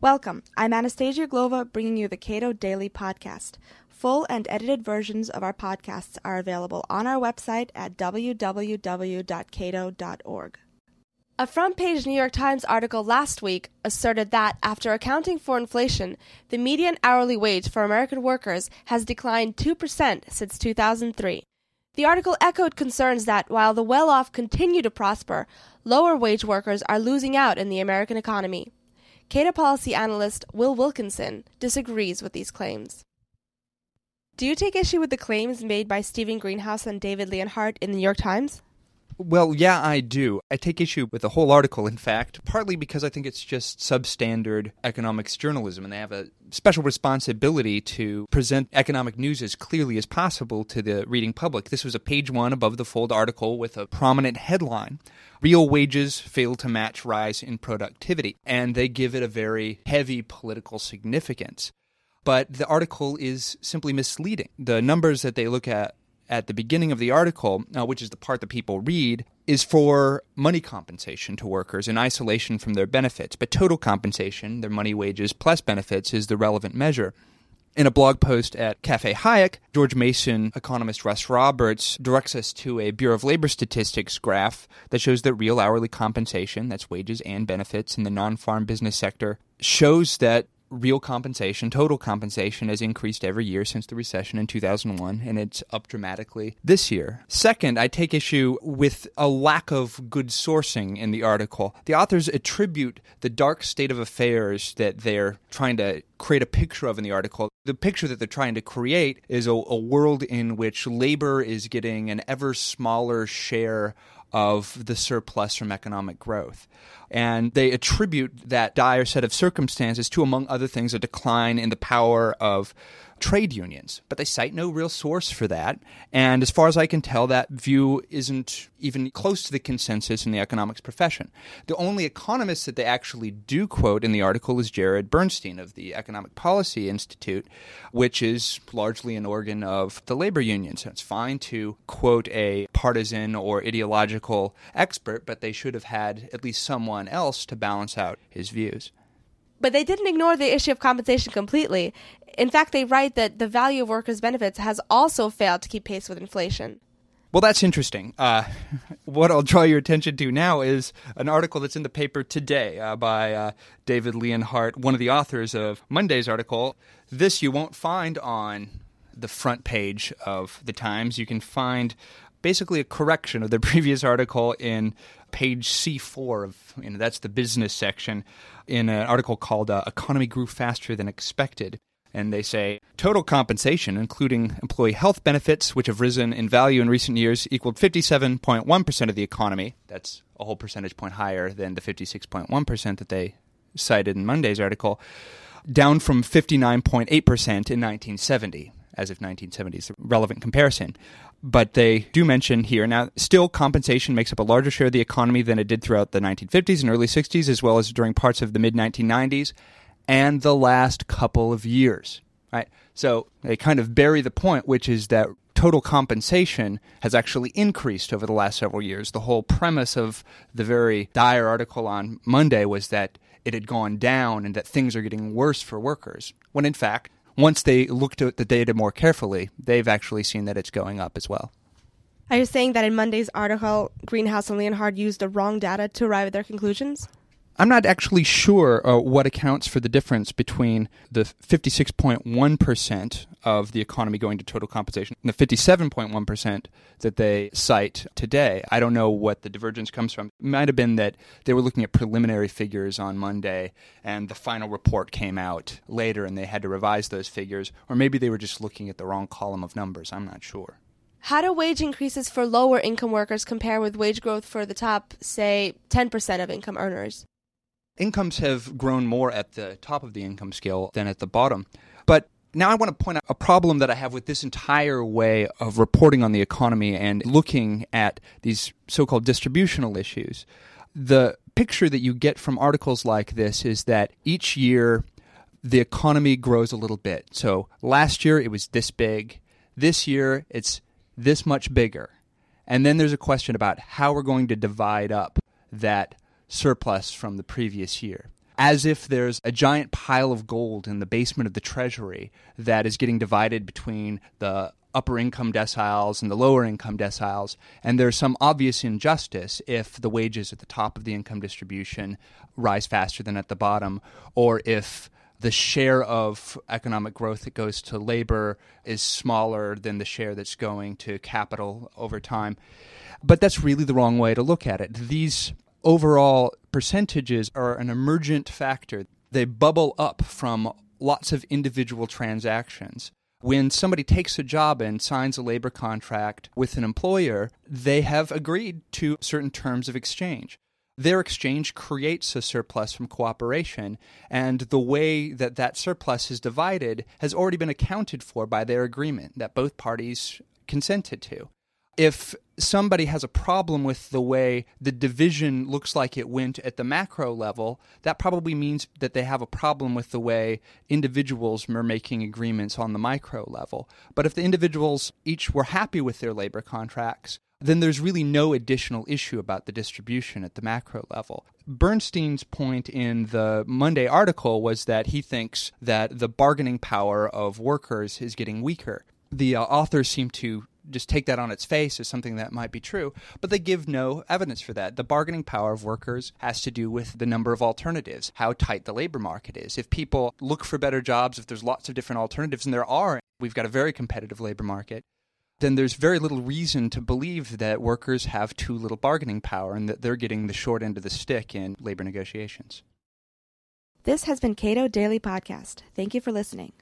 Welcome. I'm Anastasia Uglova, bringing you the Cato Daily Podcast. Full and edited versions of our podcasts are available on our website at www.cato.org. A front page New York Times article last week asserted that, after accounting for inflation, the median hourly wage for American workers has declined 2% since 2003. The article echoed concerns that, while the well off continue to prosper, lower wage workers are losing out in the American economy. Cato policy analyst Will Wilkinson disagrees with these claims. Do you take issue with the claims made by Stephen Greenhouse and David Leonhardt in the New York Times? Well, yeah, I do. I take issue with the whole article, in fact, partly because I think it's just substandard economics journalism, and they have a special responsibility to present economic news as clearly as possible to the reading public. This was a page one above the fold article with a prominent headline Real wages fail to match rise in productivity, and they give it a very heavy political significance. But the article is simply misleading. The numbers that they look at at the beginning of the article, uh, which is the part that people read, is for money compensation to workers in isolation from their benefits. But total compensation, their money, wages, plus benefits, is the relevant measure. In a blog post at Cafe Hayek, George Mason economist Russ Roberts directs us to a Bureau of Labor Statistics graph that shows that real hourly compensation, that's wages and benefits in the non farm business sector, shows that real compensation, total compensation, has increased every year since the recession in 2001, and it's up dramatically this year. Second, I take issue with a lack of good sourcing in the article. The authors attribute the dark state of affairs that they're trying to create a picture of in the article. The picture that they're trying to create is a, a world in which labor is getting an ever smaller share of the surplus from economic growth. And they attribute that dire set of circumstances to, among other things, a decline in the power of trade unions, but they cite no real source for that. And as far as I can tell, that view isn't even close to the consensus in the economics profession. The only economist that they actually do quote in the article is Jared Bernstein of the Economic Policy Institute, which is largely an organ of the labor unions. So it's fine to quote a partisan or ideological expert, but they should have had at least someone else to balance out his views. But they didn't ignore the issue of compensation completely. In fact, they write that the value of workers' benefits has also failed to keep pace with inflation. Well, that's interesting. Uh, what I'll draw your attention to now is an article that's in the paper today uh, by uh, David Leonhardt, one of the authors of Monday's article. This you won't find on the front page of the Times. You can find basically a correction of the previous article in page C4 of you know that's the business section in an article called uh, "Economy Grew Faster Than Expected." And they say total compensation, including employee health benefits, which have risen in value in recent years, equaled 57.1% of the economy. That's a whole percentage point higher than the 56.1% that they cited in Monday's article, down from 59.8% in 1970, as if 1970 is a relevant comparison. But they do mention here now still compensation makes up a larger share of the economy than it did throughout the 1950s and early 60s as well as during parts of the mid 1990s and the last couple of years right? So they kind of bury the point which is that total compensation has actually increased over the last several years. The whole premise of the very dire article on monday was that it had gone down and that things are getting worse for workers when in fact once they looked at the data more carefully, they've actually seen that it's going up as well. Are you saying that in Monday's article, Greenhouse and Leonhardt used the wrong data to arrive at their conclusions? I'm not actually sure uh, what accounts for the difference between the 56.1% of the economy going to total compensation and the 57.1% that they cite today. I don't know what the divergence comes from. It might have been that they were looking at preliminary figures on Monday and the final report came out later and they had to revise those figures, or maybe they were just looking at the wrong column of numbers. I'm not sure. How do wage increases for lower income workers compare with wage growth for the top, say, 10% of income earners? incomes have grown more at the top of the income scale than at the bottom. Now I want to point out a problem that I have with this entire way of reporting on the economy and looking at these so called distributional issues. The picture that you get from articles like this is that each year the economy grows a little bit. So last year it was this big, this year it's this much bigger. And then there's a question about how we're going to divide up that surplus from the previous year. As if there's a giant pile of gold in the basement of the Treasury that is getting divided between the upper income deciles and the lower income deciles, and there's some obvious injustice if the wages at the top of the income distribution rise faster than at the bottom, or if the share of economic growth that goes to labor is smaller than the share that's going to capital over time. But that's really the wrong way to look at it. These overall percentages are an emergent factor. They bubble up from lots of individual transactions. When somebody takes a job and signs a labor contract with an employer, they have agreed to certain terms of exchange. Their exchange creates a surplus from cooperation, and the way that that surplus is divided has already been accounted for by their agreement that both parties consented to if somebody has a problem with the way the division looks like it went at the macro level, that probably means that they have a problem with the way individuals are making agreements on the micro level. But if the individuals each were happy with their labor contracts, then there's really no additional issue about the distribution at the macro level. Bernstein's point in the Monday article was that he thinks that the bargaining power of workers is getting weaker. The uh, authors seem to just take that on its face as something that might be true, but they give no evidence for that. The bargaining power of workers has to do with the number of alternatives, how tight the labor market is. If people look for better jobs, if there's lots of different alternatives, and there are, we've got a very competitive labor market, then there's very little reason to believe that workers have too little bargaining power and that they're getting the short end of the stick in labor negotiations. This has been Cato Daily Podcast. Thank you for listening.